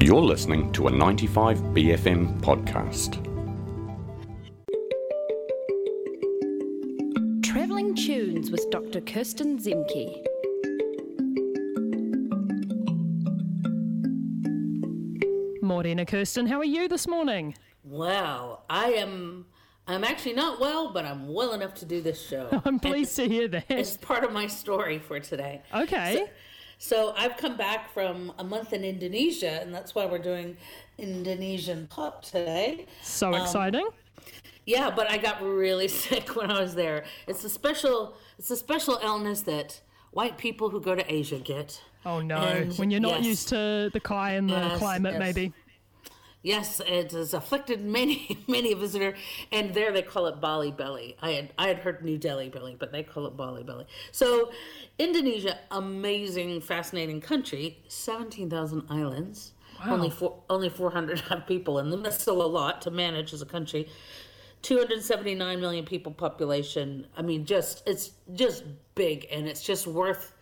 You're listening to a 95BFM podcast. Travelling Tunes with Dr. Kirsten Zemke. Morena Kirsten, how are you this morning? Well, I am. I'm actually not well, but I'm well enough to do this show. I'm pleased to hear that. It's part of my story for today. Okay. So I've come back from a month in Indonesia, and that's why we're doing Indonesian pop today. So um, exciting. Yeah, but I got really sick when I was there. It's a special. It's a special illness that white people who go to Asia get. Oh no. and when you're not yes. used to the Kai and the Yes, climate, yes. maybe. Yes, it has afflicted many, many a visitor, and there they call it Bali belly. I had I had heard New Delhi belly, but they call it Bali belly. So, Indonesia, amazing, fascinating country, seventeen thousand islands, Wow. only four, only four hundred have people in them. That's still a lot to manage as a country. 279 million people population. I mean, just it's just big, and it's just worth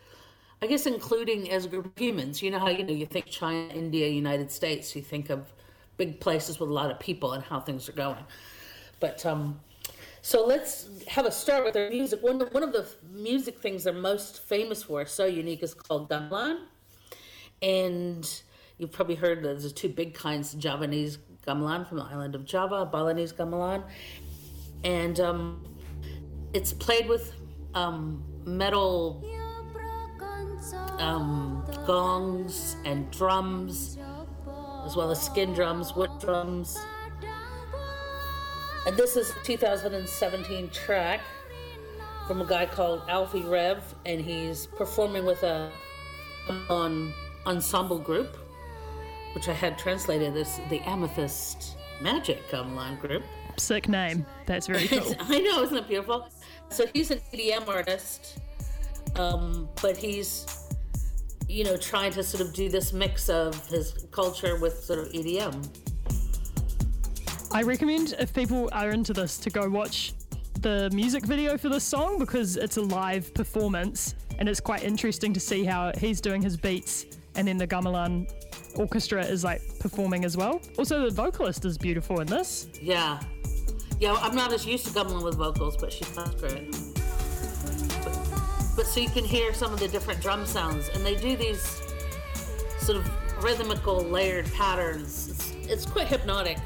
I guess including as a group of humans, you know how you know you think China, India, United States, you think of big places with a lot of people and how things are going. But um, so let's have a start with their music. One one of the music things they're most famous for, so unique, is called gamelan, and you've probably heard that there's two big kinds: Javanese gamelan from the island of Java, Balinese gamelan, and um, it's played with um, metal um, gongs and drums, as well as skin drums, wood drums. And this is a 2017 track from a guy called Alffy Rev, and he's performing with a on ensemble group, which I had translated as the Amethyst Magic Gamelan group. Sick name. That's very cool. I know, isn't it beautiful? So he's an EDM artist, um, but he's, you know, trying to sort of do this mix of his culture with sort of EDM. I recommend if people are into this to go watch the music video for this song because it's a live performance and it's quite interesting to see how he's doing his beats and then the gamelan orchestra is like performing as well. Also, the vocalist is beautiful in this. Yeah. Yeah, I'm not as used to gamelan with vocals, but she sounds great. So you can hear some of the different drum sounds, and they do these sort of rhythmical layered patterns. It's, it's quite hypnotic.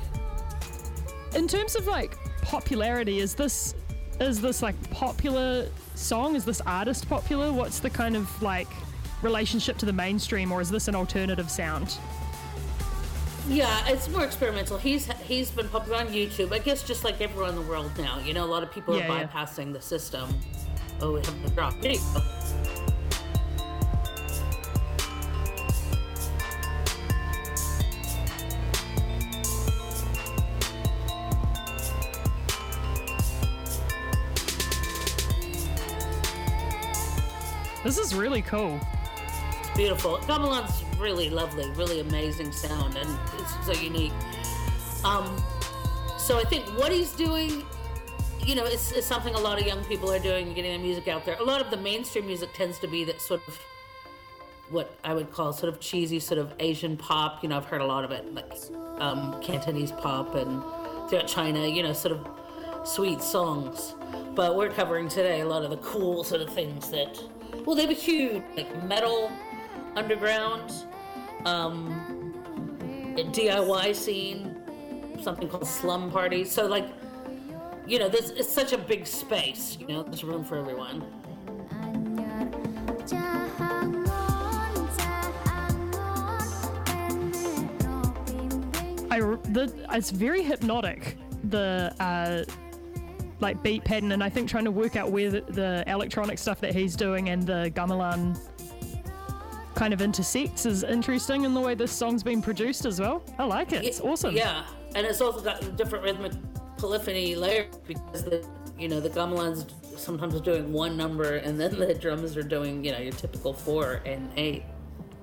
In terms of like popularity, is this is this like popular song? Is this artist popular? What's the kind of like relationship to the mainstream, or is this an alternative sound? Yeah, it's more experimental. He's he's been popular on YouTube. I guess just like everyone in the world now. You know, a lot of people Yeah, are yeah. bypassing the system. Oh, we have the drop video. This is really cool. It's beautiful. Gamelan's really lovely, really amazing sound, and it's so unique. Um, so I think what he's doing, you know, it's, is something a lot of young people are doing, getting their music out there. A lot of the mainstream music tends to be that sort of what I would call sort of cheesy, sort of Asian pop. You know, I've heard a lot of it, like um, Cantonese pop and throughout China. You know, sort of sweet songs. But we're covering today a lot of the cool sort of things that, well, they were huge like metal underground um, DIY scene, something called slum parties. So like, you know, this it's such a big space. You know, there's room for everyone. I the it's very hypnotic. The uh, like beat pattern, and I think trying to work out where the, the electronic stuff that he's doing and the gamelan kind of intersects is interesting in the way this song's been produced as well. I like it. It's awesome. Yeah, and it's also got different rhythmic polyphony layer because the you know the gamelan's sometimes are doing one number and then the drums are doing you know your typical four and eight.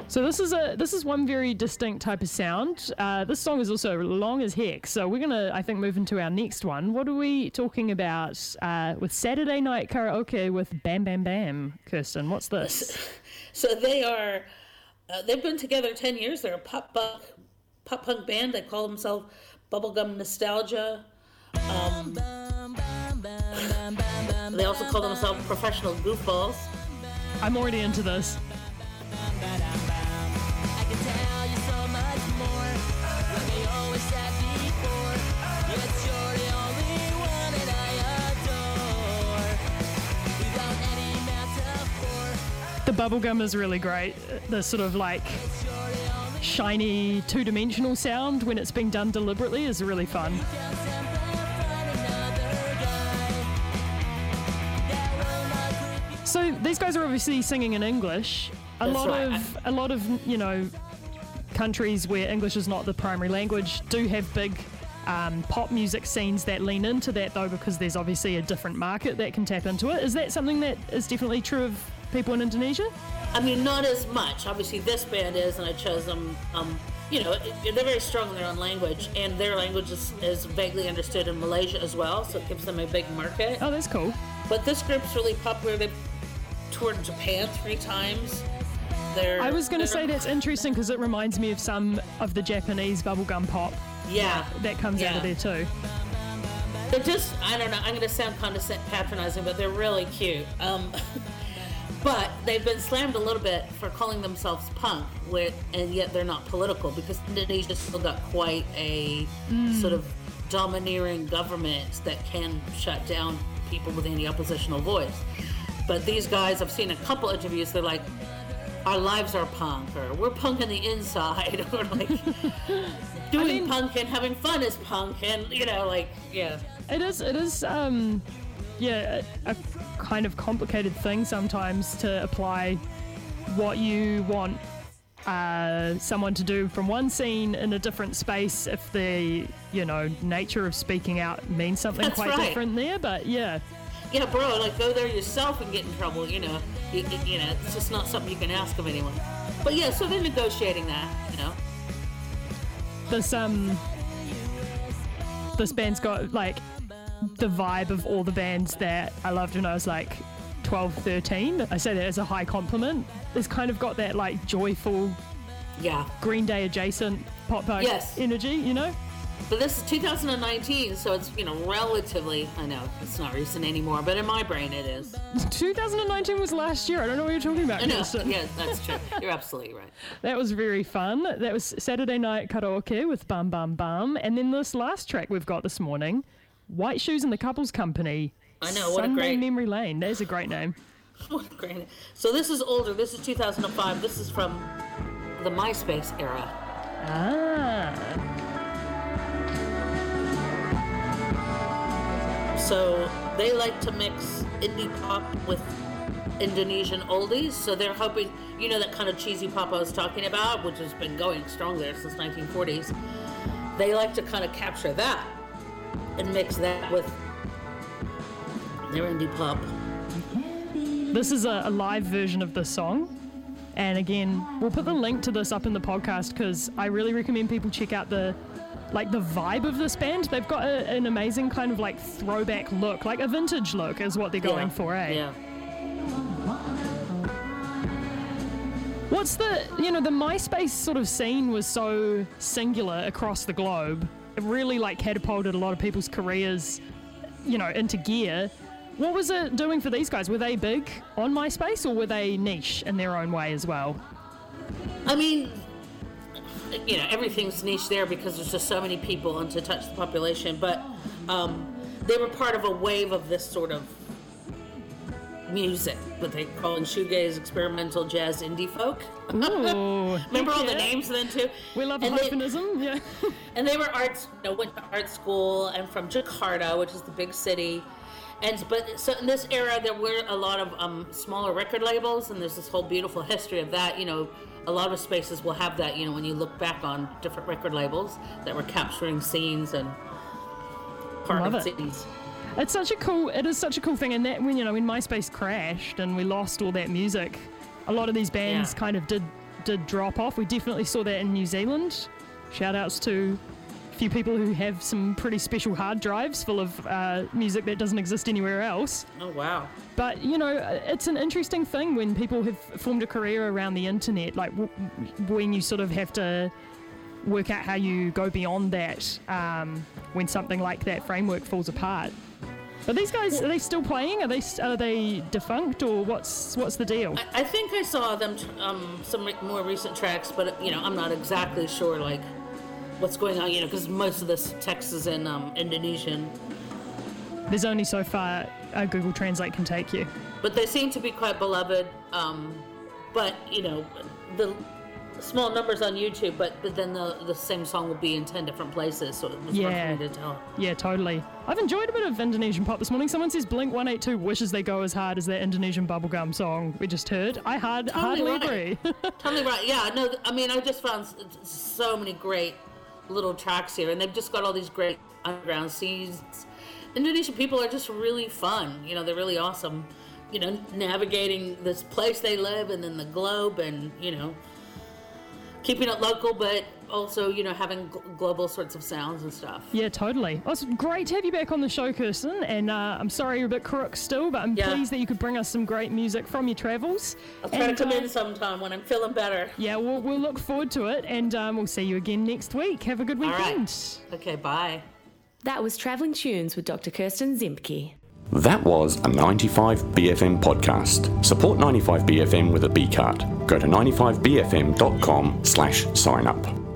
So this is a this is one very distinct type of sound. Uh, this song is also long as heck. So we're gonna I think move into our next one. What are we talking about uh, with Saturday Night Karaoke with Bam Bam Bam? Kirsten, what's this? So they are, uh, they've been together 10 years. They're a pop punk pop punk band. They call themselves Bubblegum Nostalgia. Um, they also call themselves Professional Goofballs. I'm already into this. The bubblegum is really great. The sort of like shiny two dimensional sound when it's being done deliberately is really fun. These guys are obviously singing in English. A That's lot right. of a lot of you know countries where English is not the primary language do have big um, pop music scenes that lean into that though because there's obviously a different market that can tap into it. Is that something that is definitely true of people in Indonesia? I mean, not as much. Obviously, this band is, and I chose them. Um, you know, they're very strong in their own language, and their language is, is vaguely understood in Malaysia as well, so it gives them a big market. Oh, that's cool. But this group's really popular. They've toured Japan three times. They're, I was going to say that's interesting because it reminds me of some of the Japanese bubblegum pop yeah, that comes out of there too. They're just, I don't know, I'm going to sound condescend patronizing, but they're really cute. Um, but they've been slammed a little bit for calling themselves punk, with, and yet they're not political because Indonesia's still got quite a sort of domineering government that can shut down people with any oppositional voice. But these guys, I've seen a couple interviews, they're like, our lives are punk, or we're punk on the inside, or like doing mean- punk and having fun is punk, and you know, like, yeah. It is. It is. Um, yeah, a, a kind of complicated thing sometimes to apply what you want uh, someone to do from one scene in a different space if the you know nature of speaking out means something That's quite right. different there. But yeah, Yeah, bro, like go there yourself and get in trouble. You know, you, you- you know, it's just not something you can ask of anyone. But yeah, so they're negotiating that. You know, this um this band's got like the vibe of all the bands that I loved when I was like 12, 13. I say that as a high compliment. It's kind of got that like joyful yeah. Green Day adjacent pop punk Yes. energy, you know? But this is 2019, so it's you know relatively. I know it's not recent anymore, but in my brain it is. 2019 was last year. I don't know what you're talking about. I know. Kirsten. Yeah, that's true. You're absolutely right. That was very fun. That was Saturday night karaoke with Bum Bum Bum. And then this last track we've got this morning, White Shoes and the Couples Company. I know, what a Sunday great- Memory Lane. That is a great name. Granted. So this is older. This is 2005. This is from the MySpace era. Ah. So they like to mix indie pop with Indonesian oldies. So they're hoping, you know, that kind of cheesy pop I was talking about, which has been going strong there since 1940s. They like to kind of capture that and mix that with their indie pop. This is a, a live version of the song. And again, we'll put the link to this up in the podcast because I really recommend people check out the like the vibe of this band. They've got a, an amazing kind of like throwback look, like a vintage look is what they're going yeah. for, eh? Yeah. What's the, you know, the MySpace sort of scene was so singular across the globe. It really like catapulted a lot of people's careers, you know, into gear. What was it doing for these guys? Were they big on MySpace or were they niche in their own way as well? I mean, you know, everything's niche there because there's just so many people and to touch the population. But um, they were part of a wave of this sort of music, what they call in shoegaze, experimental jazz, indie folk. Ooh, Remember all the names then too? We love and they, hyphenism, yeah. and they were arts, you know, went to art school and from Jakarta, which is the big city. And but so in this era, there were a lot of um, smaller record labels, and there's this whole beautiful history of that. You know, a lot of spaces will have that. You know, when you look back on different record labels that were capturing scenes and part of it. scenes. It's such a cool. It is such a cool thing, and that when you know when MySpace crashed and we lost all that music, a lot of these bands Yeah. kind of did did drop off. We definitely saw that in New Zealand. Shout outs to few people who have some pretty special hard drives full of uh, music that doesn't exist anywhere else. Oh wow! But you know, it's an interesting thing when people have formed a career around the internet, like w- when you sort of have to work out how you go beyond that um, when something like that framework falls apart. But these guys are they still playing? Are they are they defunct or what's what's the deal? I, I think I saw them um, some re- more recent tracks, but you know I'm not exactly sure like what's going on. You know because most of this text is in um, Indonesian. There's only so far uh, Google Translate can take you. But they seem to be quite beloved. Um, but you know the small numbers on YouTube, but, but then the, the same song will be in 10 different places, so it was Yeah. hard for me to tell. Yeah, totally. I've enjoyed a bit of Indonesian pop this morning. Someone says Blink 182 wishes they go as hard as that Indonesian bubblegum song we just heard. I hard, Totally hardly right. agree. Totally right. Yeah, no, I mean, I just found so many great little tracks here, and they've just got all these great underground scenes. Indonesian people are just really fun. You know, they're really awesome. You know, navigating this place they live and then the globe, and you know, keeping it local, but also you know having gl- global sorts of sounds and stuff. yeah, totally. Oh, it's great to have you back on the show, Kirsten. And uh, I'm sorry you're a bit crook still, but I'm Yeah. pleased that you could bring us some great music from your travels. I'll try And, to come uh, in sometime when I'm feeling better. Yeah, we'll, we'll look forward to it, and um, we'll see you again next week. Have a good weekend. right. Okay. Bye. That was Travelling Tunes with Dr. Kirsten Zemke. That was a 95BFM podcast. Support 95BFM with a B card. Go to 95BFM.com slash sign up.